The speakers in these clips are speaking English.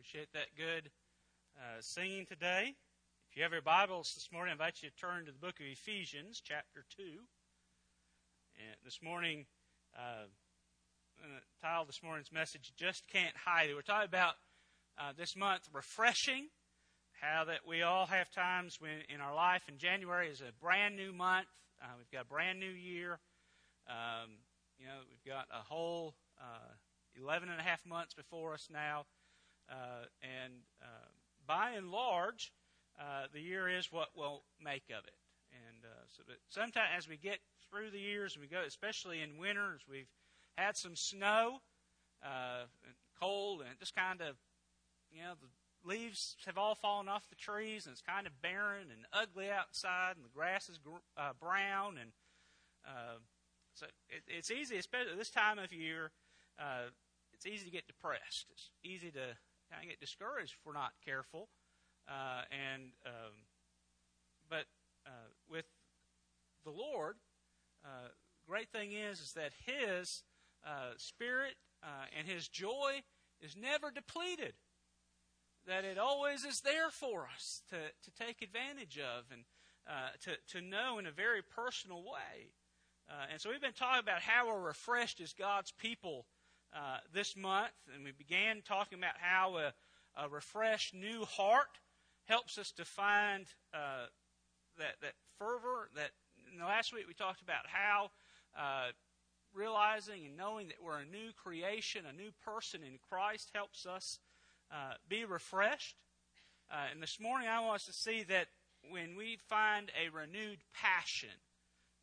Appreciate that good uh, singing today. If you have your Bibles this morning, I invite you to turn to the book of Ephesians, chapter 2. And this morning, uh, title this morning's message, Just Can't Hide It. We're talking about uh, this month refreshing, how that we all have times when in our life, and January is a brand new month. Uh, we've got a brand new year. Um, you know, we've got a whole uh, 11 and a half months before us now. Uh, and uh, by and large, uh, the year is what we'll make of it. And so that sometimes as we get through the years, and we go, especially in winter, as we've had some snow, uh, and cold, and just kind of, you know, the leaves have all fallen off the trees, and it's kind of barren and ugly outside, and the grass is gr- uh, brown, and uh, so it, it's easy, especially this time of year. It's easy to get depressed. It's easy to kind of get discouraged if we're not careful. Uh, and um, but uh, with the Lord, uh, great thing is is that His uh, Spirit uh, and His joy is never depleted. That it always is there for us to, to take advantage of and uh, to, to know in a very personal way. and so we've been talking about how we're refreshed as God's people uh, this month, and we began talking about how a, a refreshed new heart helps us to find uh, that that fervor. That last week we talked about how uh, realizing and knowing that we're a new creation, a new person in Christ, helps us uh, be refreshed. Uh, and this morning I want us to see that when we find a renewed passion,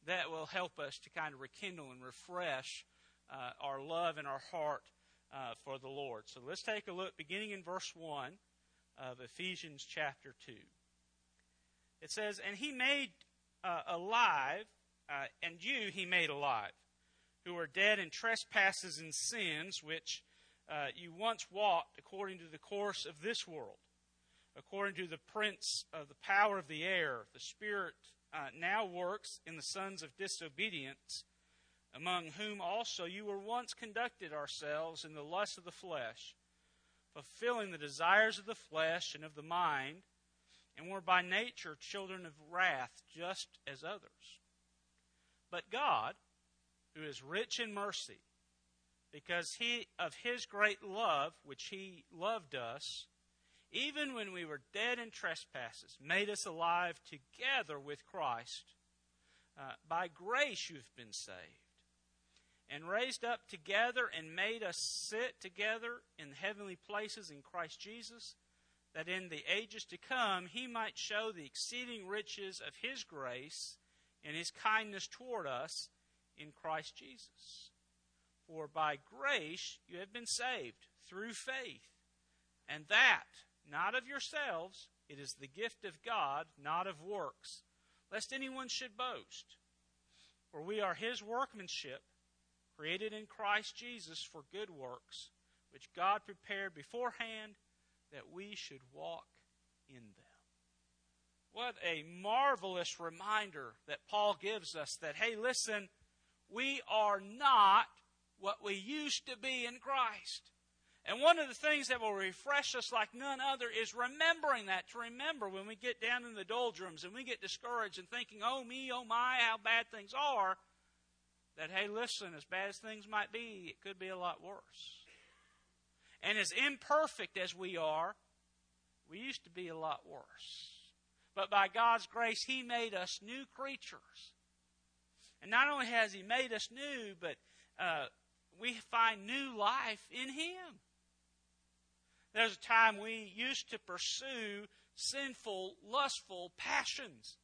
that will help us to kind of rekindle and refresh uh, our love and our heart uh, for the Lord. So let's take a look, beginning in verse 1 of Ephesians chapter 2. It says, And he made uh, alive, uh, and you he made alive, who were dead in trespasses and sins, which uh, you once walked according to the course of this world, according to the prince of the power of the air, the spirit uh, now works in the sons of disobedience among whom also you were once conducted ourselves in the lust of the flesh, fulfilling the desires of the flesh and of the mind, and were by nature children of wrath, just as others. But God, who is rich in mercy, because he of his great love which he loved us, even when we were dead in trespasses, made us alive together with Christ. Uh, by grace you've been saved and raised up together and made us sit together in heavenly places in Christ Jesus, that in the ages to come he might show the exceeding riches of his grace and his kindness toward us in Christ Jesus. For by grace you have been saved through faith, and that not of yourselves, it is the gift of God, not of works, lest anyone should boast. For we are his workmanship created in Christ Jesus for good works, which God prepared beforehand that we should walk in them. What a marvelous reminder that Paul gives us that, hey, listen, we are not what we used to be in Christ. And one of the things that will refresh us like none other is remembering that. To remember when we get down in the doldrums and we get discouraged and thinking, oh me, oh my, how bad things are, that, hey, listen, as bad as things might be, it could be a lot worse. And as imperfect as we are, we used to be a lot worse. But by God's grace, He made us new creatures. And not only has He made us new, but uh, we find new life in Him. There's a time we used to pursue sinful, lustful passions.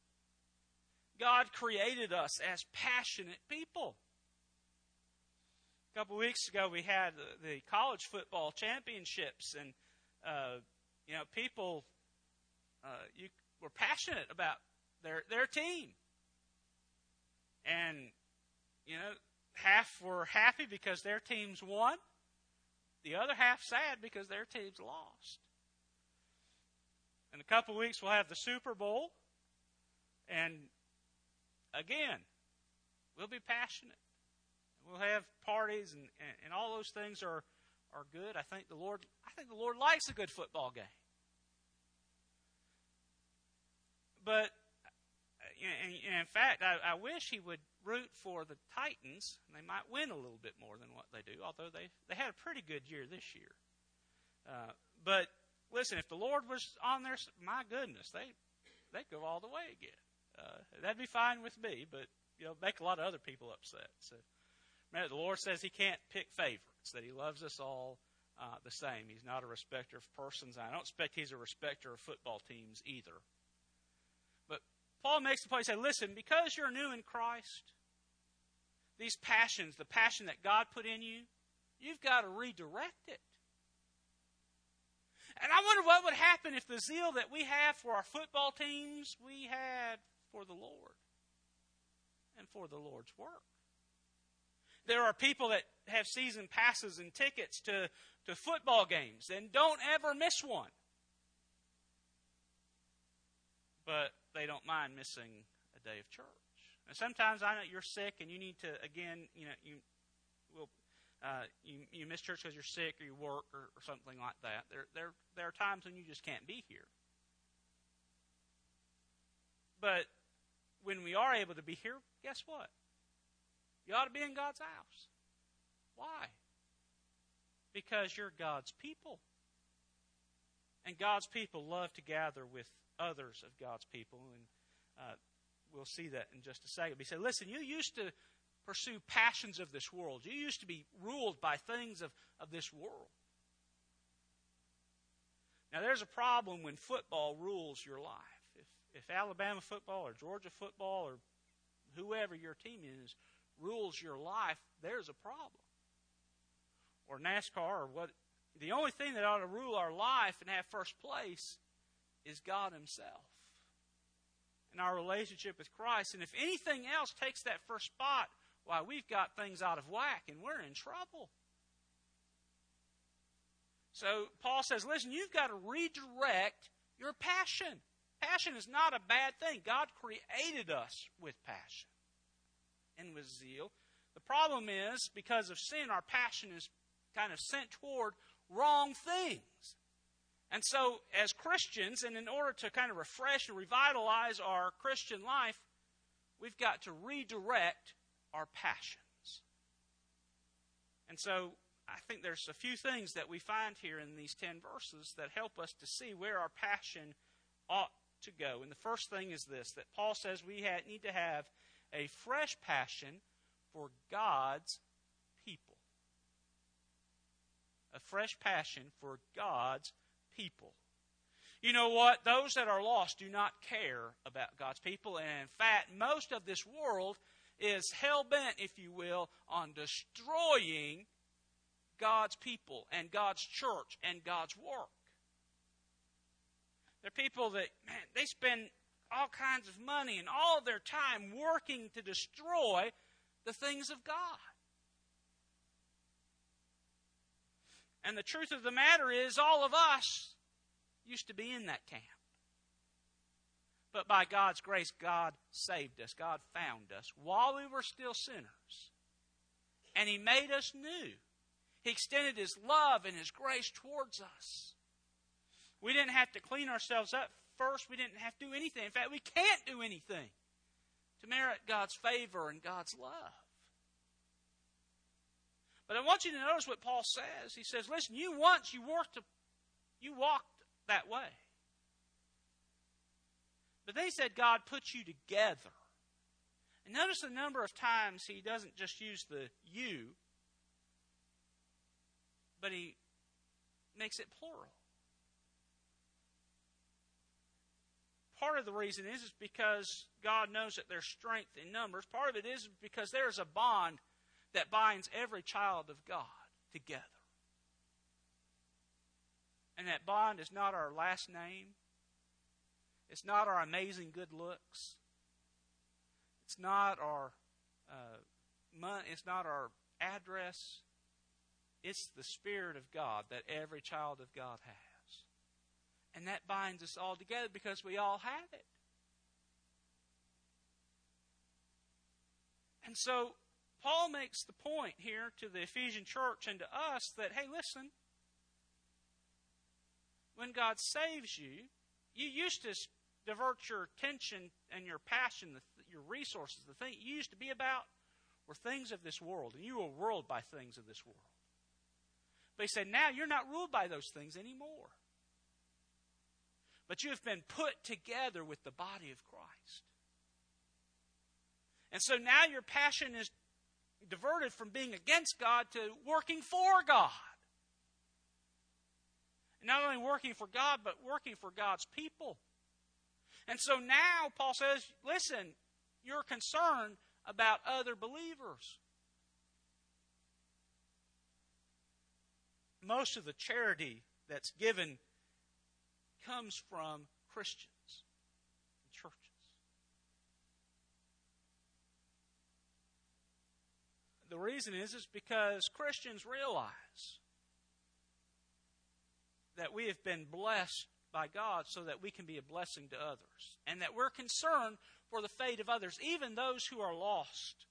God created us as passionate people. A couple weeks ago, we had the, college football championships, and uh, you know, people uh, you were passionate about their their team, and you know, half were happy because their teams won, the other half sad because their teams lost. In a couple weeks, we'll have the Super Bowl, and again, we'll be passionate. We'll have parties, and, and, and all those things are, are good. I think the Lord I think the Lord likes a good football game. But in fact, I, I wish he would root for the Titans. They might win a little bit more than what they do, although they, they had a pretty good year this year. Uh, but listen, if the Lord was on their, my goodness, they they go all the way again. Uh, that'd be fine with me, but you know, make a lot of other people upset. So, remember, the Lord says He can't pick favorites; that He loves us all uh, the same. He's not a respecter of persons. I don't expect He's a respecter of football teams either. But Paul makes the point: say, listen, because you're new in Christ, these passions, the passion that God put in you, you've got to redirect it. And I wonder what would happen if the zeal that we have for our football teams we had for the Lord and for the Lord's work. There are people that have season passes and tickets to, to football games and don't ever miss one. But they don't mind missing a day of church. And sometimes I know you're sick and you need to, again, you know, you will uh, you, you miss church because you're sick or you work or, or something like that. There, there, there are times when you just can't be here. But when we are able to be here, guess what? You ought to be in God's house. Why? Because you're God's people. And God's people love to gather with others of God's people. And uh, we'll see that in just a second. He said, listen, you used to pursue passions of this world. You used to be ruled by things of, of this world. Now, there's a problem when football rules your life. If, if Alabama football or Georgia football or whoever your team is rules your life, there's a problem. Or NASCAR or what. The only thing that ought to rule our life and have first place is God Himself and our relationship with Christ. And if anything else takes that first spot, why, we've got things out of whack and we're in trouble. So Paul says, listen, you've got to redirect your passion. Passion is not a bad thing. God created us with passion and with zeal. The problem is, because of sin, our passion is kind of sent toward wrong things. And so, as Christians, and in order to kind of refresh and revitalize our Christian life, we've got to redirect our passions. And so I think there's a few things that we find here in these 10 verses that help us to see where our passion ought to go. And the first thing is this that Paul says we need to have a fresh passion for God's people. A fresh passion for God's people. You know what? Those that are lost do not care about God's people. And in fact, most of this world is hell bent, if you will, on destroying God's people and God's church and God's work. They're people that, man, they spend all kinds of money and all their time working to destroy the things of God. And the truth of the matter is, all of us used to be in that camp. But by God's grace, God saved us. God found us while we were still sinners. And He made us new. He extended His love and His grace towards us. We didn't have to clean ourselves up first. We didn't have to do anything. In fact, we can't do anything to merit God's favor and God's love. But I want you to notice what Paul says. He says, listen, you once you worked you walked that way. But they said God put you together. And notice the number of times he doesn't just use the you, but he makes it plural. Part of the reason is, is because God knows that there's strength in numbers. Part of it is because there's a bond that binds every child of God together. And that bond is not our last name. It's not our amazing good looks. It's not our uh. It's not our address. It's the Spirit of God that every child of God has. And that binds us all together because we all have it. And so Paul makes the point here to the Ephesian church and to us that, hey, listen, when God saves you, you used to divert your attention and your passion, your resources, the thing you used to be about were things of this world, and you were ruled by things of this world. But he said, now you're not ruled by those things anymore. But you have been put together with the body of Christ. And so now your passion is diverted from being against God to working for God. And not only working for God, but working for God's people. And so now Paul says, listen, you're concerned about other believers. Most of the charity that's given comes from Christians and churches. The reason is is because Christians realize that we have been blessed by God so that we can be a blessing to others. And that we're concerned for the fate of others, even those who are lost.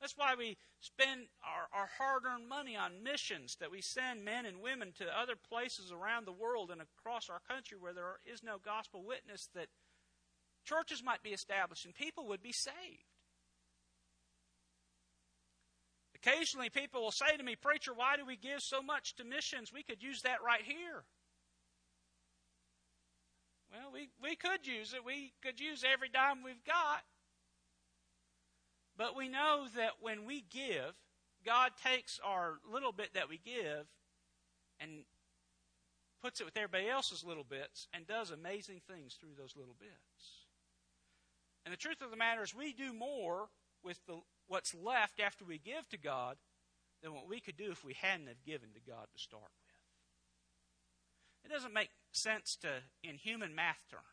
That's why we spend our, our hard earned money on missions, that we send men and women to other places around the world and across our country where there is no gospel witness, that churches might be established and people would be saved. Occasionally, people will say to me, Preacher, why do we give so much to missions? We could use that right here. Well, we, we could use it. We could use every dime we've got. But we know that when we give, God takes our little bit that we give and puts it with everybody else's little bits and does amazing things through those little bits. And the truth of the matter is, we do more with the, what's left after we give to God than what we could do if we hadn't have given to God to start with. It doesn't make sense to in human math terms.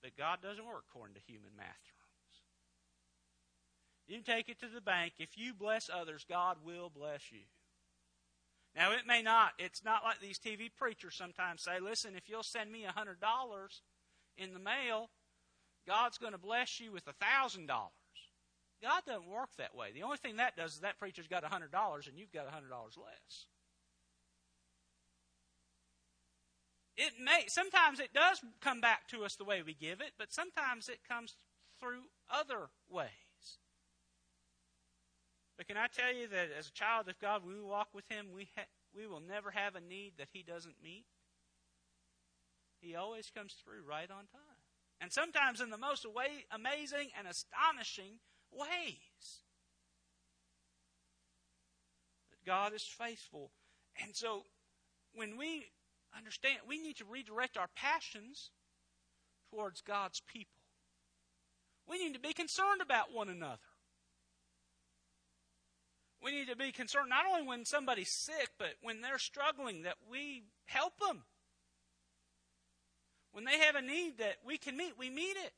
But God doesn't work according to human math terms. You take it to the bank. If you bless others, God will bless you. Now, it may not. It's not like these TV preachers sometimes say, listen, if you'll send me a $100 in the mail, God's going to bless you with a $1,000. God doesn't work that way. The only thing that does is that preacher's got a $100 and you've got a $100 less. it may sometimes it does come back to us the way we give it, but sometimes it comes through other ways. But can I tell you that as a child of God, we walk with Him, we ha- we will never have a need that He doesn't meet. He always comes through right on time, and sometimes in the most way, amazing and astonishing ways. But God is faithful, and so when we understand we need to redirect our passions towards God's people. We need to be concerned about one another. We need to be concerned not only when somebody's sick, but when they're struggling, that we help them. When they have a need that we can meet, we meet it.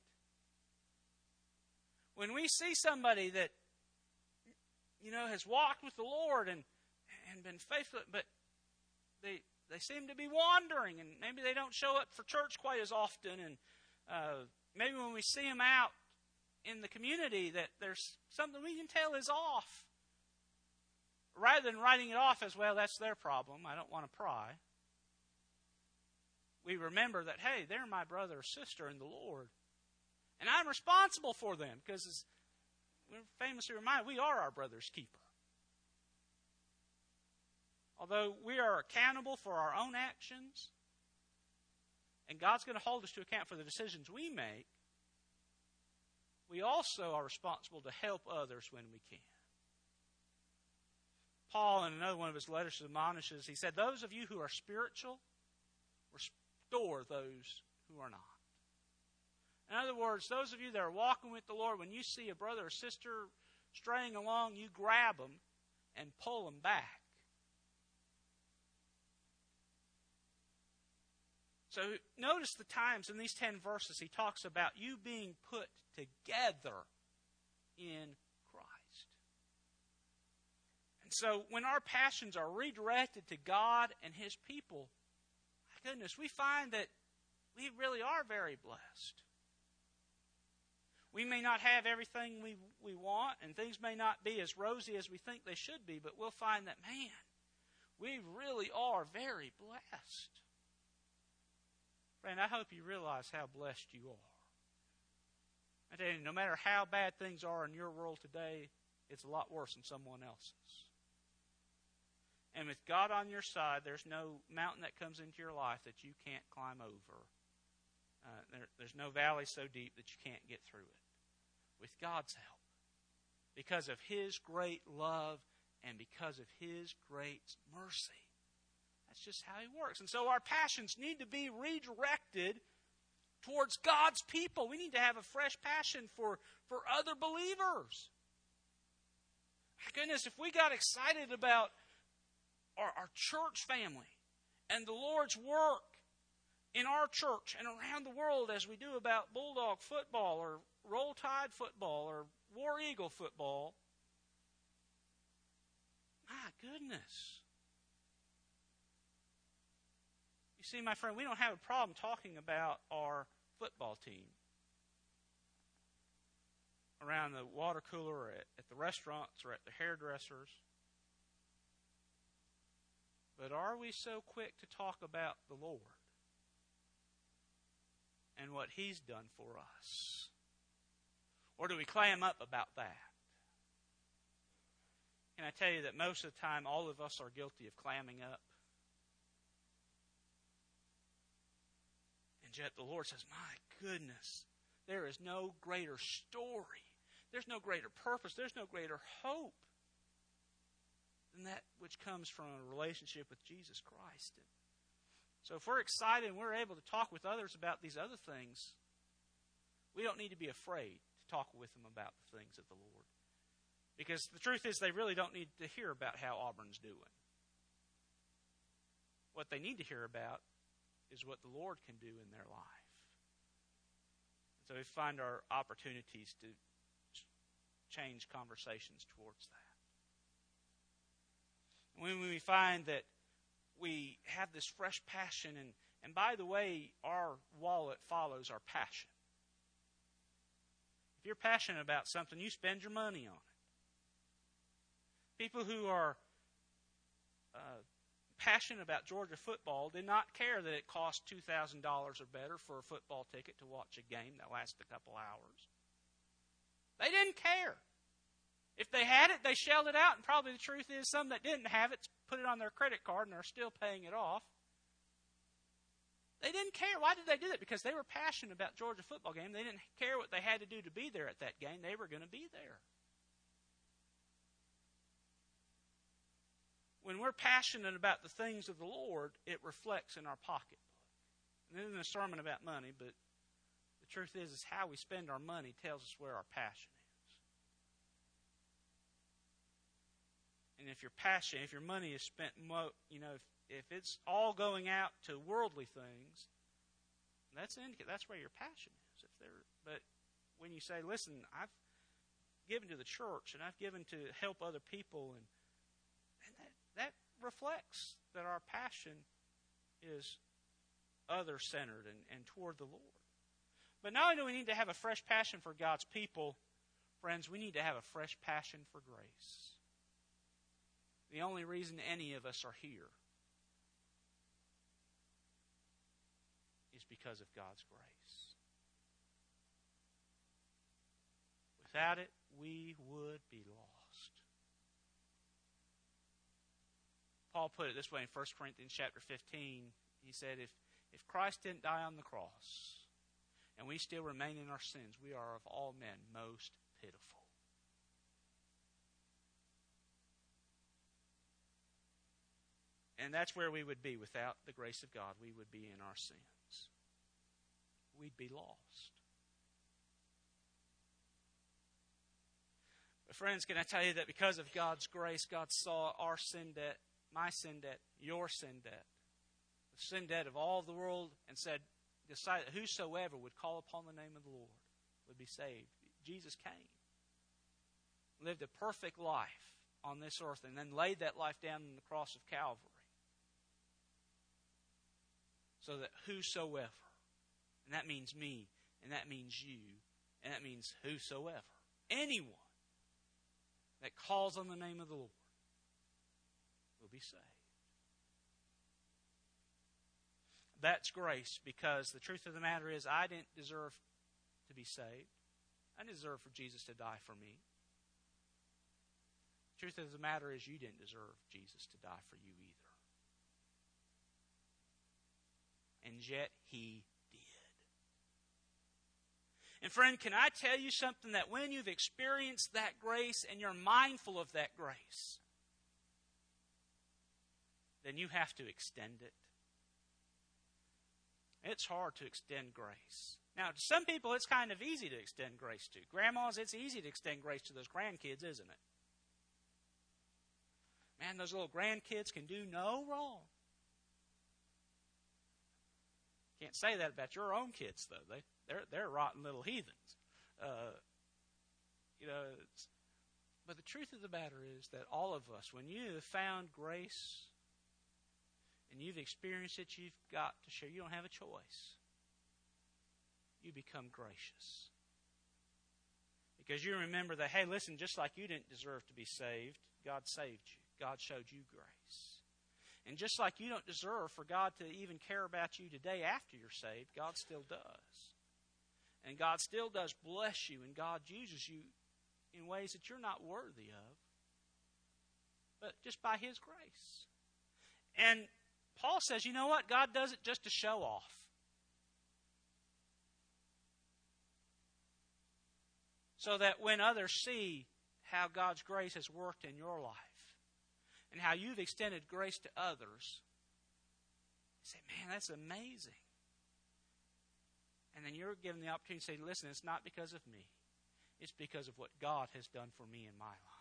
When we see somebody that, you know, has walked with the Lord and, and been faithful, but they, they seem to be wandering, and maybe they don't show up for church quite as often, and uh, maybe when we see them out in the community, that there's something we can tell is off. Rather than writing it off as well, that's their problem. I don't want to pry. We remember that, hey, they're my brother or sister in the Lord. And I'm responsible for them because, as we're famously reminded, we are our brother's keeper. Although we are accountable for our own actions, and God's going to hold us to account for the decisions we make, we also are responsible to help others when we can. Paul, in another one of his letters, admonishes, he said, Those of you who are spiritual, restore those who are not. In other words, those of you that are walking with the Lord, when you see a brother or sister straying along, you grab them and pull them back. So notice the times in these 10 verses he talks about you being put together in. And so when our passions are redirected to God and his people, my goodness, we find that we really are very blessed. we may not have everything we, we want, and things may not be as rosy as we think they should be, but we'll find that, man, we really are very blessed. Friend, I hope you realize how blessed you are. I tell you, no matter how bad things are in your world today, it's a lot worse than someone else's. And with God on your side, there's no mountain that comes into your life that you can't climb over. Uh, there, there's no valley so deep that you can't get through it. With God's help, because of His great love and because of His great mercy. That's just how He works. And so our passions need to be redirected towards God's people. We need to have a fresh passion for, for other believers. My goodness, if we got excited about our, our church family and the Lord's work in our church and around the world as we do about Bulldog football or Roll Tide football or War Eagle football, my goodness. You see, my friend, we don't have a problem talking about our football team around the water cooler or at, at the restaurants or at the hairdressers. But are we so quick to talk about the Lord and what He's done for us? Or do we clam up about that? Can I tell you that most of the time all of us are guilty of clamming up? And yet the Lord says, My goodness, there is no greater story. There's no greater purpose. There's no greater hope than that which comes from a relationship with Jesus Christ. And so if we're excited and we're able to talk with others about these other things, we don't need to be afraid to talk with them about the things of the Lord. Because the truth is, they really don't need to hear about how Auburn's doing. What they need to hear about is what the Lord can do in their life. so we find our opportunities to change conversations towards that when we find that we have this fresh passion, and, and by the way, our wallet follows our passion. If you're passionate about something, you spend your money on it. People who are uh, passionate about Georgia football did not care that it cost $2,000 or better for a football ticket to watch a game that lasted a couple hours. They didn't care. If they had it, they shelled it out, and probably the truth is some that didn't have it put it on their credit card and are still paying it off. They didn't care. Why did they do that? Because they were passionate about Georgia football game. They didn't care what they had to do to be there at that game. They were going to be there. When we're passionate about the things of the Lord, it reflects in our pocketbook. And this isn't a sermon about money, but the truth is, is how we spend our money tells us where our passion is. And if your passion, if your money is spent, you know, if, if it's all going out to worldly things, that's indicate that's where your passion is. If there, but when you say, "Listen, I've given to the church and I've given to help other people," and, and that that reflects that our passion is other centered and, and toward the Lord. But not only do we need to have a fresh passion for God's people, friends, we need to have a fresh passion for grace. The only reason any of us are here is because of God's grace. Without it, we would be lost. Paul put it this way in 1 Corinthians chapter 15. He said, if, if Christ didn't die on the cross and we still remain in our sins, we are of all men most pitiful. And that's where we would be without the grace of God. We would be in our sins. We'd be lost. But, friends, can I tell you that because of God's grace, God saw our sin debt, my sin debt, your sin debt, the sin debt of all the world, and said, decided that whosoever would call upon the name of the Lord would be saved. Jesus came, lived a perfect life on this earth, and then laid that life down on the cross of Calvary so that whosoever, and that means me, and that means you, And that means whosoever. Anyone that calls on the name of the Lord will be saved. That's grace because the truth of the matter is, I didn't deserve to be saved. I didn't deserve for Jesus to die for me. The truth of the matter is, you didn't deserve Jesus to die for you either. And yet, He did. And friend, can I tell you something that when you've experienced that grace and you're mindful of that grace, then you have to extend it. It's hard to extend grace. Now, to some people, it's kind of easy to extend grace to. Grandmas, it's easy to extend grace to those grandkids, isn't it? Man, those little grandkids can do no wrong. Can't say that about your own kids, though. They they're they're rotten little heathens. Uh, you know, but the truth of the matter is that all of us, when you have found grace and you've experienced it, you've got to share. You don't have a choice. You become gracious. Because you remember that, hey, listen, just like you didn't deserve to be saved, God saved you. God showed you grace. And just like you don't deserve for God to even care about you today after you're saved, God still does. And God still does bless you, and God uses you in ways that you're not worthy of, but just by His grace. And Paul says, you know what? God does it just to show off. So that when others see how God's grace has worked in your life and how you've extended grace to others, they say, man, that's amazing. And then you're given the opportunity to say, listen, it's not because of me, it's because of what God has done for me in my life.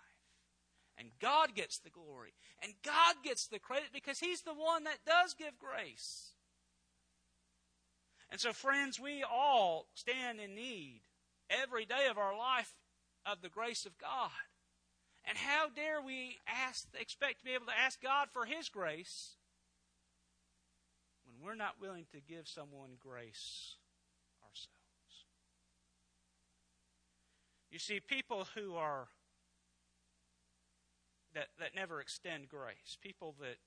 And God gets the glory. And God gets the credit because He's the one that does give grace. And so, friends, we all stand in need every day of our life of the grace of God. And how dare we ask, expect to be able to ask God for His grace when we're not willing to give someone grace ourselves? You see, people who are that, that never extend grace, people that,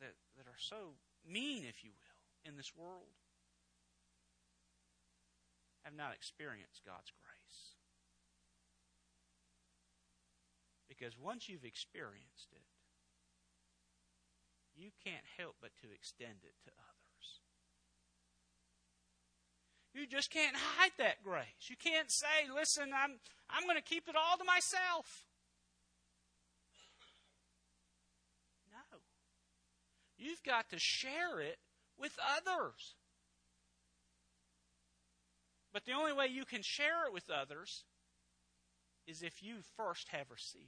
that, that are so mean, if you will, in this world, have not experienced God's grace. Because once you've experienced it, you can't help but to extend it to others. You just can't hide that grace. You can't say, listen, I'm, I'm going to keep it all to myself. No. You've got to share it with others. But the only way you can share it with others is if you first have received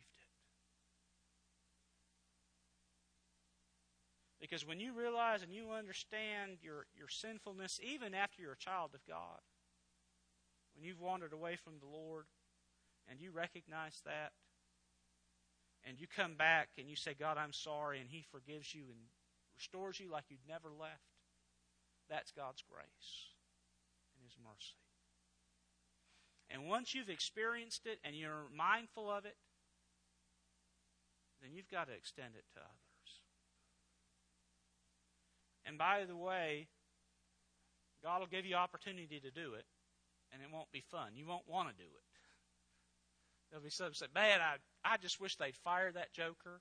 it. Because when you realize and you understand your, your sinfulness, even after you're a child of God, when you've wandered away from the Lord and you recognize that, and you come back and you say, God, I'm sorry, and He forgives you and restores you like you'd never left. That's God's grace and His mercy. And once you've experienced it and you're mindful of it, then you've got to extend it to others. And by the way, God will give you opportunity to do it, and it won't be fun. You won't want to do it. There'll be some say, Man, I, I just wish they'd fire that joker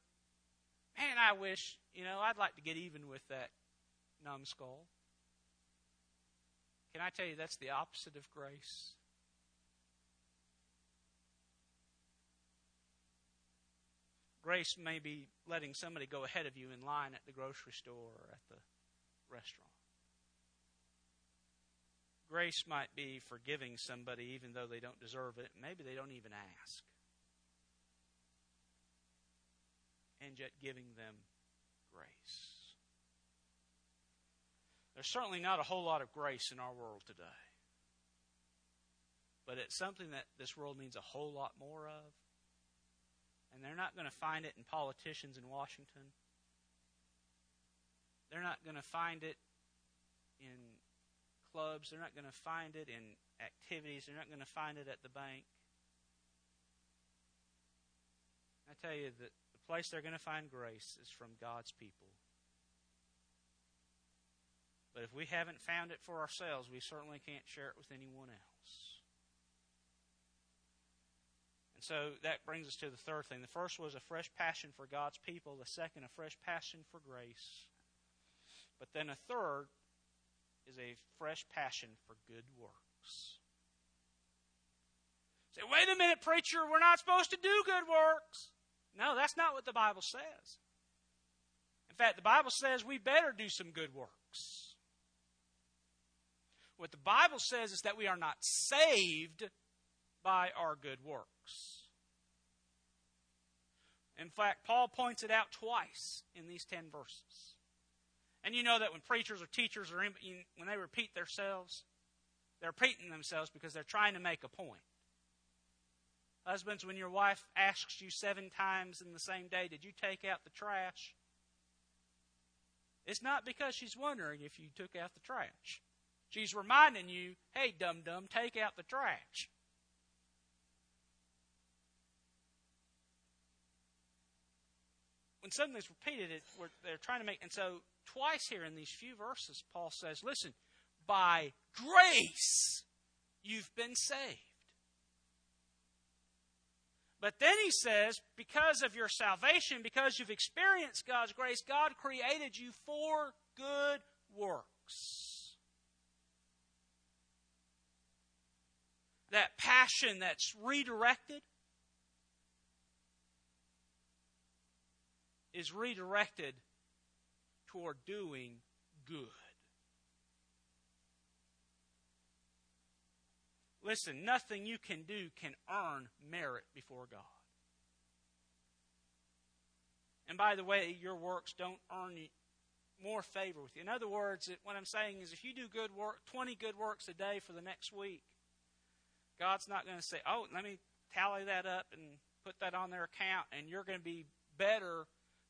man, I wish, you know, I'd like to get even with that numbskull. Can I tell you that's the opposite of grace? Grace may be letting somebody go ahead of you in line at the grocery store or at the restaurant. Grace might be forgiving somebody even though they don't deserve it. Maybe they don't even ask. and yet giving them grace. There's certainly not a whole lot of grace in our world today. But it's something that this world needs a whole lot more of. And they're not going to find it in politicians in Washington. They're not going to find it in clubs. They're not going to find it in activities. They're not going to find it at the bank. I tell you that the place they're going to find grace is from God's people. But if we haven't found it for ourselves, we certainly can't share it with anyone else. And so that brings us to the third thing. The first was a fresh passion for God's people, the second, a fresh passion for grace. But then a third is a fresh passion for good works. Say, wait a minute, preacher, we're not supposed to do good works. No, that's not what the Bible says. In fact, the Bible says we better do some good works. What the Bible says is that we are not saved by our good works. In fact, Paul points it out twice in these 10 verses. And you know that when preachers or teachers or when they repeat themselves, they're repeating themselves because they're trying to make a point. Husbands, when your wife asks you seven times in the same day, Did you take out the trash? It's not because she's wondering if you took out the trash. She's reminding you, hey, dum dum, take out the trash. When something's repeated, it, they're trying to make, and so twice here in these few verses, Paul says, listen, by grace you've been saved. But then he says, because of your salvation, because you've experienced God's grace, God created you for good works. that passion that's redirected is redirected toward doing good. Listen, nothing you can do can earn merit before God. And by the way, your works don't earn you more favor with you. In other words, what I'm saying is if you do good work, 20 good works a day for the next week, God's not going to say, oh, let me tally that up and put that on their account, and you're going to be better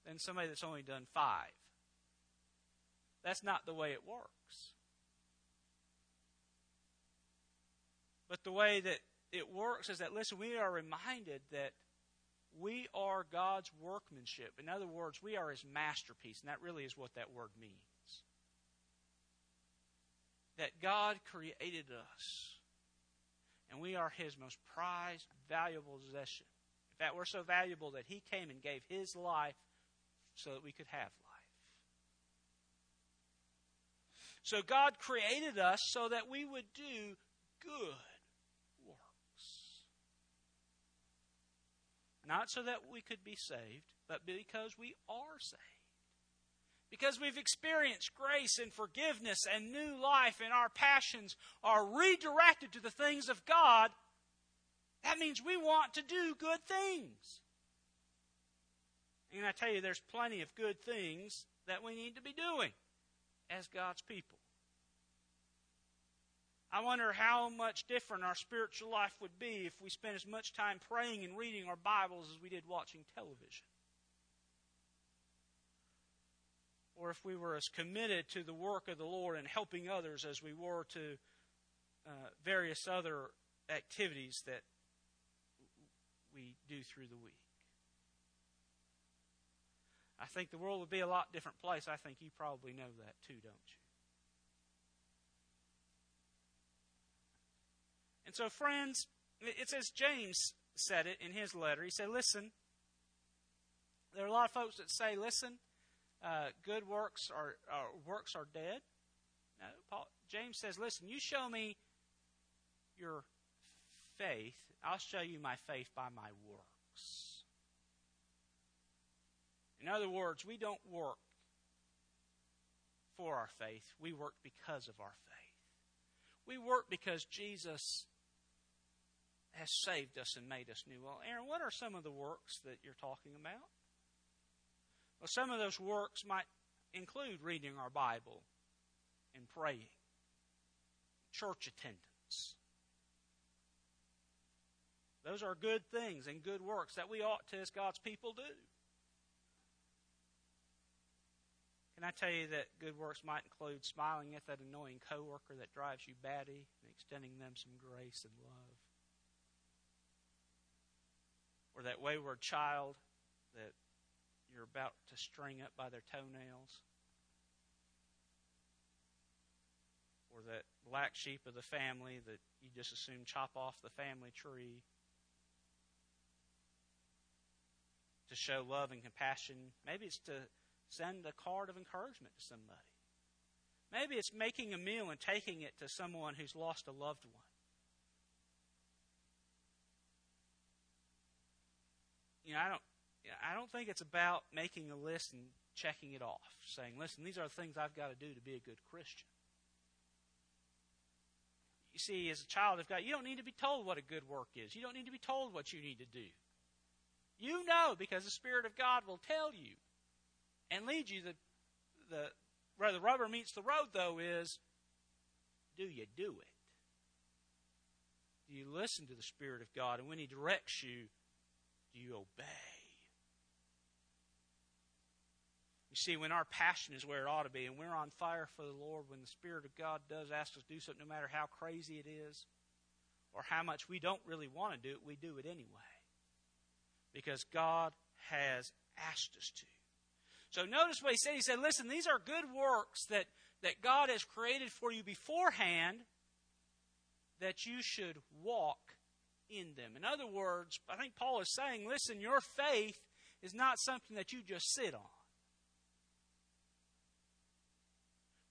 than somebody that's only done five. That's not the way it works. But the way that it works is that, listen, we are reminded that we are God's workmanship. In other words, we are His masterpiece, and that really is what that word means. That God created us and we are his most prized, valuable possession. In fact, we're so valuable that he came and gave his life so that we could have life. So God created us so that we would do good works. Not so that we could be saved, but because we are saved. Because we've experienced grace and forgiveness and new life, and our passions are redirected to the things of God, that means we want to do good things. And I tell you, there's plenty of good things that we need to be doing as God's people. I wonder how much different our spiritual life would be if we spent as much time praying and reading our Bibles as we did watching television. or if we were as committed to the work of the Lord and helping others as we were to uh, various other activities that we do through the week. I think the world would be a lot different place. I think you probably know that too, don't you? And so, friends, it says James said it in his letter. He said, Listen, there are a lot of folks that say, Listen, uh, good works are uh, works are dead. No, Paul, James says, "Listen, you show me your faith, I'll show you my faith by my works." In other words, we don't work for our faith; we work because of our faith. We work because Jesus has saved us and made us new. Well, Aaron, what are some of the works that you're talking about? Well, some of those works might include reading our Bible and praying, church attendance. Those are good things and good works that we ought to, as God's people, do. Can I tell you that good works might include smiling at that annoying coworker that drives you batty and extending them some grace and love? Or that wayward child that you're about to string up by their toenails? Or that black sheep of the family that you just assume chop off the family tree to show love and compassion. Maybe it's to send a card of encouragement to somebody. Maybe it's making a meal and taking it to someone who's lost a loved one. You know, I don't I don't think it's about making a list and checking it off, saying, listen, these are the things I've got to do to be a good Christian. You see, as a child of God, you don't need to be told what a good work is. You don't need to be told what you need to do. You know because the Spirit of God will tell you and lead you. The, the, where the rubber meets the road, though, is do you do it? Do you listen to the Spirit of God? And when He directs you, do you obey? You see, when our passion is where it ought to be, and we're on fire for the Lord, when the Spirit of God does ask us to do something, no matter how crazy it is, or how much we don't really want to do it, we do it anyway because God has asked us to. So notice what he said. He said, Listen, these are good works that, that God has created for you beforehand that you should walk in them. In other words, I think Paul is saying, Listen, your faith is not something that you just sit on.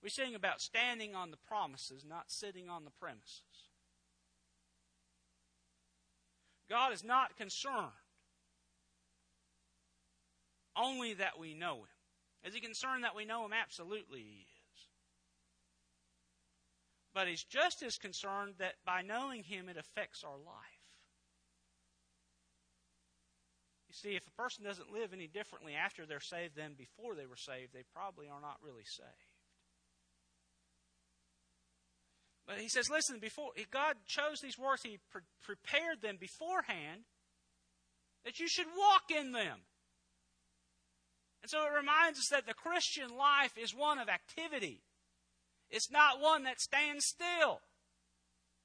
We sing about standing on the promises, not sitting on the premises. God is not concerned only that we know Him. Is He concerned that we know Him? Absolutely, He is. But He's just as concerned that by knowing Him, it affects our life. You see, if a person doesn't live any differently after they're saved than before they were saved, they probably are not really saved. But he says, listen, before God chose these works, He pre- prepared them beforehand that you should walk in them. And so it reminds us that the Christian life is one of activity. It's not one that stands still.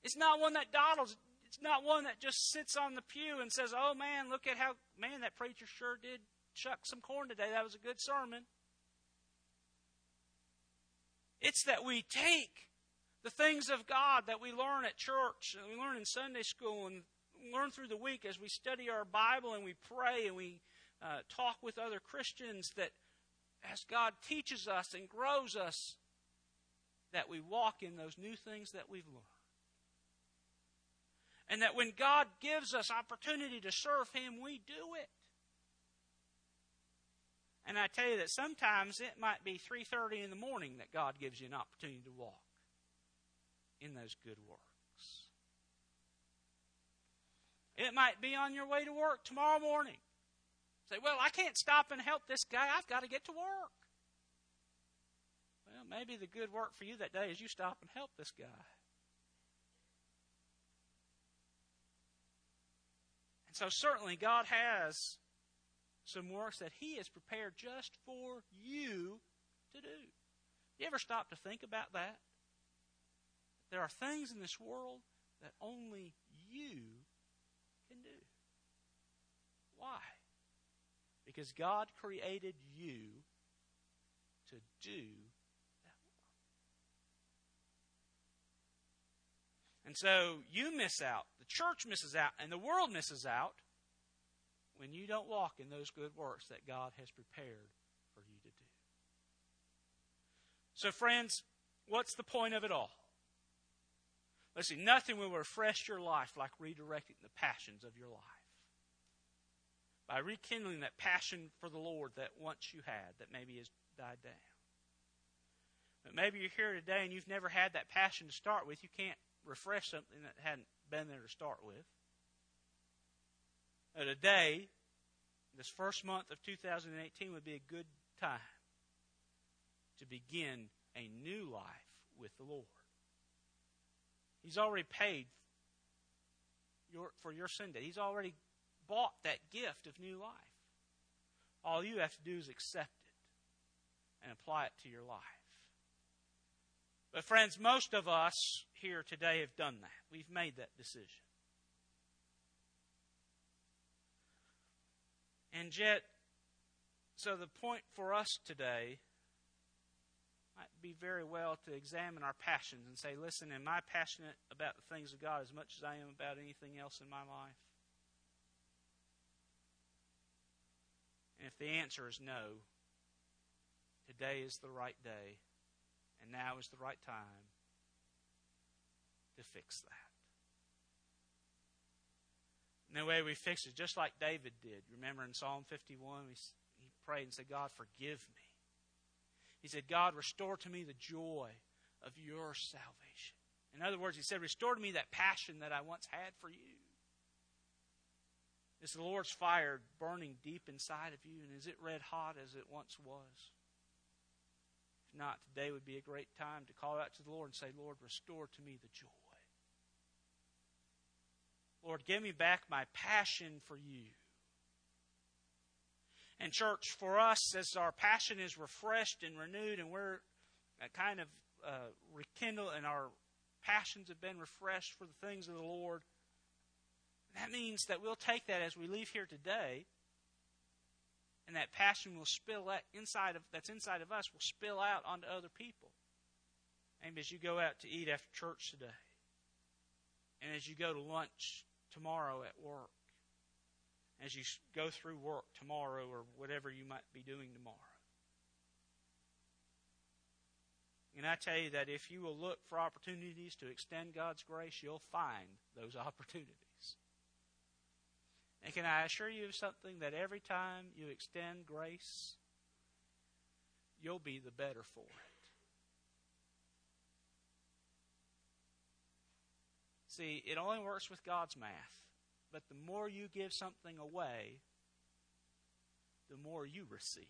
It's not one that dawdles. It's not one that just sits on the pew and says, Oh man, look at how, man, that preacher sure did chuck some corn today. That was a good sermon. It's that we take the things of God that we learn at church and we learn in Sunday school and learn through the week as we study our Bible and we pray and we uh, talk with other Christians that as God teaches us and grows us, that we walk in those new things that we've learned. And that when God gives us opportunity to serve Him, we do it. And I tell you that sometimes it might be 3:30 in the morning that God gives you an opportunity to walk in those good works. It might be on your way to work tomorrow morning. Say, well, I can't stop and help this guy. I've got to get to work. Well, maybe the good work for you that day is you stop and help this guy. And so, certainly, God has some works that He has prepared just for you to do. You ever stop to think about that? There are things in this world that only you can do. Why? Because God created you to do that. And so you miss out, the church misses out, and the world misses out when you don't walk in those good works that God has prepared for you to do. So, friends, what's the point of it all? Listen, nothing will refresh your life like redirecting the passions of your life by rekindling that passion for the Lord that once you had that maybe has died down. But maybe you're here today and you've never had that passion to start with. You can't refresh something that hadn't been there to start with. Today, this first month of 2018 would be a good time to begin a new life with the Lord. He's already paid your, for your sin debt. He's already bought that gift of new life. All you have to do is accept it. and apply it to your life. But, friends, most of us here today have done that. We've made that decision. And yet, so the point for us today might be very well to examine our passions and say, listen, am I passionate about the things of God as much as I am about anything else in my life? And if the answer is no, today is the right day, and now is the right time to fix that. And the way we fix it, just like David did. Remember in Psalm 51, he prayed and said, God, forgive me. He said, God, restore to me the joy of your salvation. In other words, he said, Restore to me that passion that I once had for you. Is the Lord's fire burning deep inside of you, and is it red hot as it once was? If not, today would be a great time to call out to the Lord and say, Lord, restore to me the joy. Lord, give me back my passion for you. And, church, for us, as our passion is refreshed and renewed, and we're kind of uh, rekindled, and our passions have been refreshed for the things of the Lord, that means that we'll take that as we leave here today, and that passion will spill out inside of that's inside of us will spill out onto other people. And as you go out to eat after church today, and as you go to lunch tomorrow at work, as you go through work tomorrow or whatever you might be doing tomorrow. And I tell you that if you will look for opportunities to extend God's grace, you'll find those opportunities. And can I assure you of something that every time you extend grace, you'll be the better for it. See, it only works with God's math. But the more you give something away, the more you receive.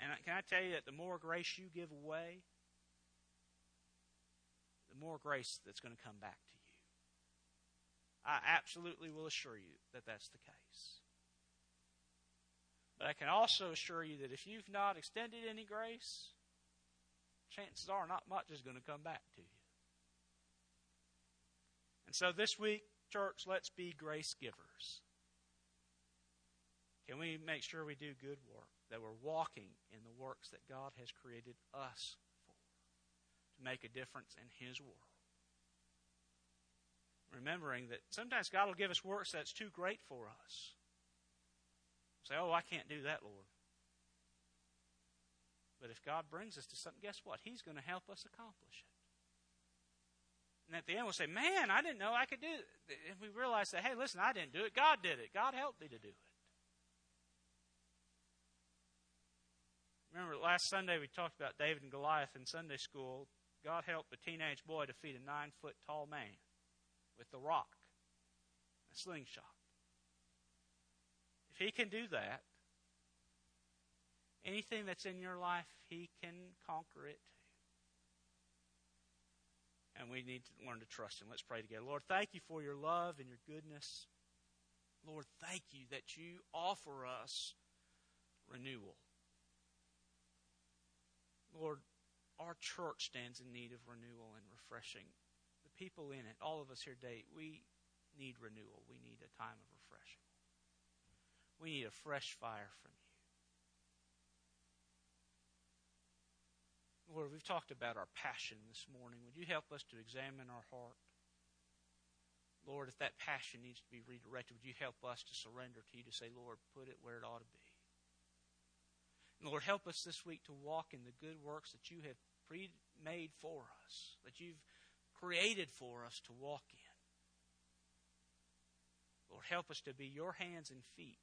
And can I tell you that the more grace you give away, the more grace that's going to come back to you. I absolutely will assure you that that's the case. But I can also assure you that if you've not extended any grace, chances are not much is going to come back to you. And so this week, church, let's be grace givers. Can we make sure we do good work, that we're walking in the works that God has created us for, to make a difference in His world? Remembering that sometimes God will give us works that's too great for us. Say, oh, I can't do that, Lord. But if God brings us to something, guess what? He's going to help us accomplish it. And at the end, we'll say, Man, I didn't know I could do it. And we realize that, hey, listen, I didn't do it. God did it. God helped me to do it. Remember last Sunday we talked about David and Goliath in Sunday school. God helped a teenage boy defeat a nine foot tall man with the rock, a slingshot. If he can do that, anything that's in your life, he can conquer it and we need to learn to trust Him. Let's pray together. Lord, thank you for your love and your goodness. Lord, thank you that you offer us renewal. Lord, our church stands in need of renewal and refreshing. People in it, all of us here today, we need renewal. We need a time of refreshing. We need a fresh fire from you. Lord, we've talked about our passion this morning. Would you help us to examine our heart? Lord, if that passion needs to be redirected, would you help us to surrender to you to say, Lord, put it where it ought to be? And Lord, help us this week to walk in the good works that you have pre made for us, that you've created for us to walk in. Lord, help us to be your hands and feet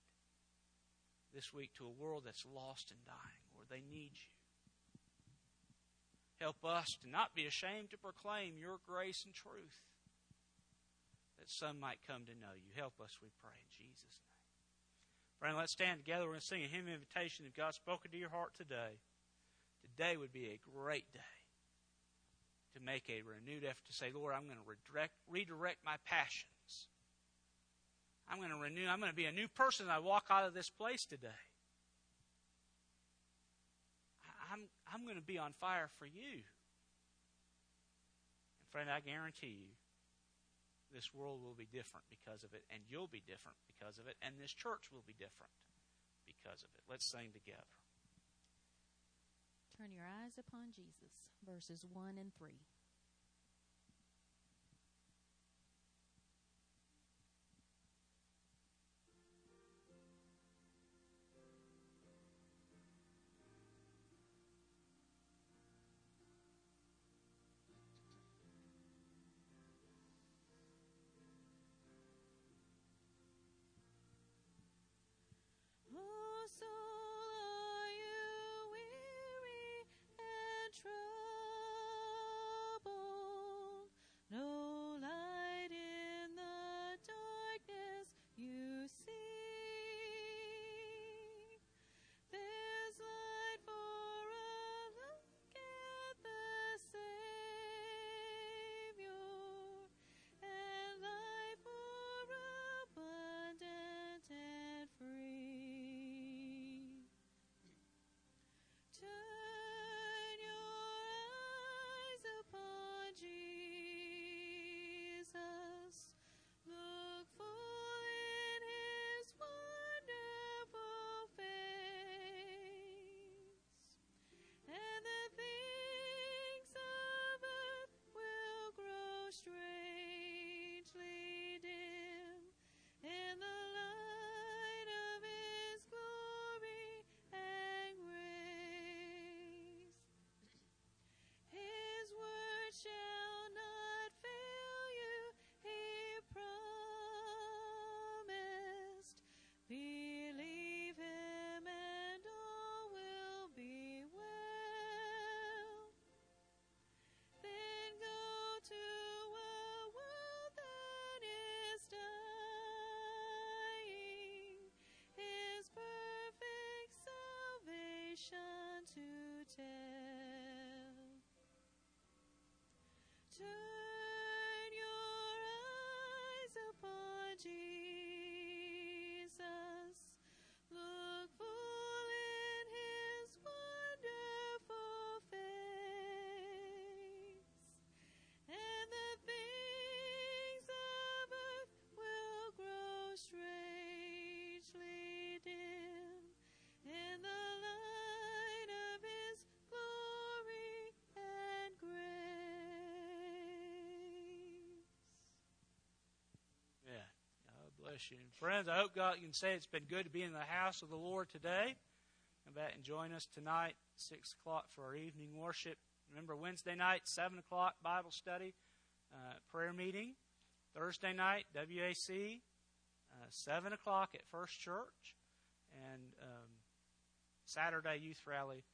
this week to a world that's lost and dying. Lord, they need you. Help us to not be ashamed to proclaim your grace and truth, that some might come to know you. Help us, we pray, in Jesus' name. Friend, let's stand together We're going to sing a hymn invitation. If God's spoken to your heart today, today would be a great day to make a renewed effort to say, Lord, I'm going to redirect, redirect my passions. I'm going to renew, I'm going to be a new person. I walk out of this place today. I'm, I'm going to be on fire for you. And friend, I guarantee you, this world will be different because of it, and you'll be different because of it, and this church will be different because of it. Let's sing together. Turn your eyes upon Jesus, verses 1 and 3. Friends, I hope God can say it's been good to be in the house of the Lord today. Come back and join us tonight, 6 o'clock for our evening worship. Remember, Wednesday night, 7 o'clock, Bible study, uh, prayer meeting. Thursday night, WAC, uh, 7 o'clock at First Church. And um, Saturday, youth rally,